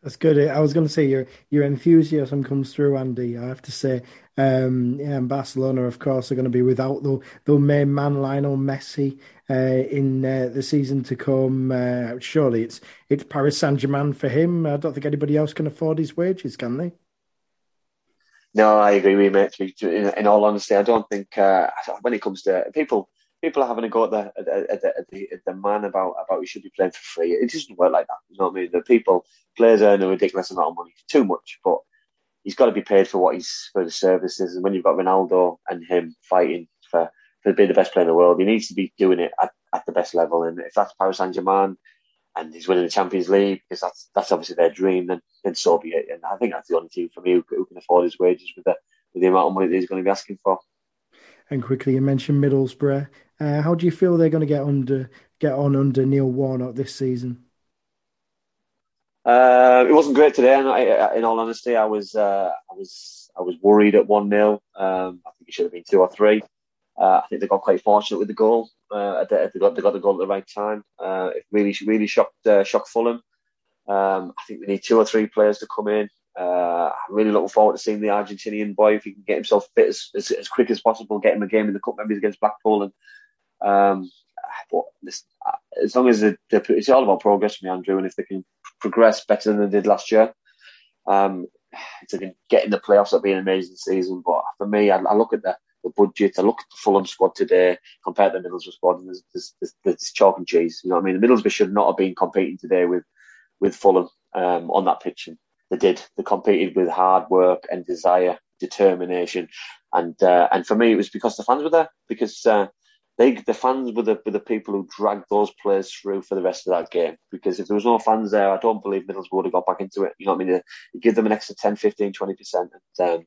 That's good. I was going to say your your enthusiasm comes through, Andy. I have to say, um, yeah, Barcelona, of course, are going to be without the the main man Lionel Messi uh, in uh, the season to come. Uh, surely it's it's Paris Saint Germain for him. I don't think anybody else can afford his wages, can they? No, I agree with you, mate. In, in all honesty, I don't think uh, when it comes to people people are having a go at the at, the, at the, at the man about about he should be playing for free. It doesn't work like that. You know what I mean? The people players earn a ridiculous amount of money, too much, but he's got to be paid for what he's for the services. And when you've got Ronaldo and him fighting for for being the best player in the world, he needs to be doing it at, at the best level. And if that's Paris Saint Germain and he's winning the Champions League, because that's that's obviously their dream, then then so be it. And I think that's the only team for me who, who can afford his wages with the with the amount of money that he's going to be asking for. And quickly, you mentioned Middlesbrough. Uh, how do you feel they're going to get under get on under Neil Warnock this season? Uh, it wasn't great today. in all honesty, I was uh, I was I was worried at one 0 um, I think it should have been two or three. Uh, I think they got quite fortunate with the goal. Uh, they, got they got the goal at the right time. Uh, it really really shocked uh, shocked Fulham. Um, I think we need two or three players to come in. Uh, I'm really looking forward to seeing the Argentinian boy if he can get himself fit as, as, as quick as possible, get him a game in the cup maybe against Blackpool. And um, but this, as long as they, it's all about progress for me, Andrew, and if they can progress better than they did last year, um, get in the playoffs, that'd be an amazing season. But for me, I, I look at the, the budget, I look at the Fulham squad today compared to the Middlesbrough squad, and there's, there's, there's, there's chalk and cheese. You know what I mean? The Middlesbrough should not have been competing today with with Fulham um, on that pitch. And they did. They competed with hard work and desire, determination, and uh, and for me, it was because the fans were there. Because uh, they, the fans were the, were the people who dragged those players through for the rest of that game. Because if there was no fans there, I don't believe Middlesbrough would have got back into it. You know what I mean? You give them an extra 10, 15, 20%. And, um,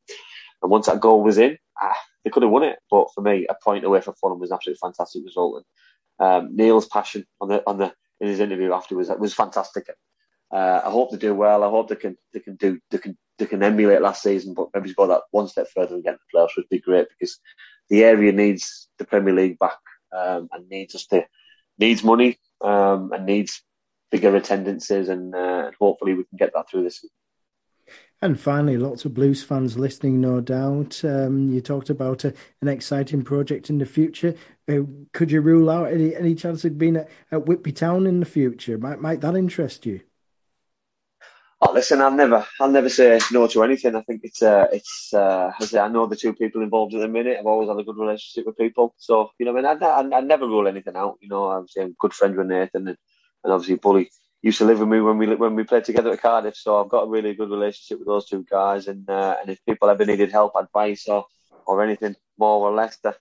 and once that goal was in, ah, they could have won it. But for me, a point away for Fulham was an absolutely fantastic result. And um, Neil's passion on the on the in his interview afterwards was fantastic. Uh, I hope they do well. I hope they can they can do they can they can emulate last season, but maybe go that one step further and get the playoffs would be great because the area needs the Premier League back um, and needs us to needs money um, and needs bigger attendances, and, uh, hopefully we can get that through this. And finally, lots of blues fans listening, no doubt. Um, you talked about a, an exciting project in the future. Uh, could you rule out any, any chance of being at, at Whitby Town in the future? Might might that interest you? Oh, listen, I'll never, I'll never say no to anything. I think it's, uh, it's, uh, I, say, I know the two people involved at the minute. I've always had a good relationship with people, so you know, I mean, I, I, I never rule anything out. You know, I'm saying good friend with Nathan, and, and obviously Bully used to live with me when we when we played together at Cardiff. So I've got a really good relationship with those two guys, and uh, and if people ever needed help, advice, or or anything more or less, that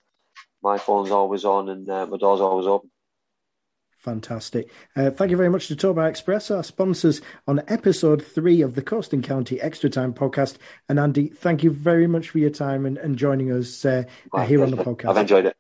my phone's always on and uh, my door's always open. Fantastic. Uh, thank you very much to Toba Express, our sponsors on episode three of the Coast and County Extra Time podcast. And Andy, thank you very much for your time and, and joining us uh, here on the podcast. I've enjoyed it.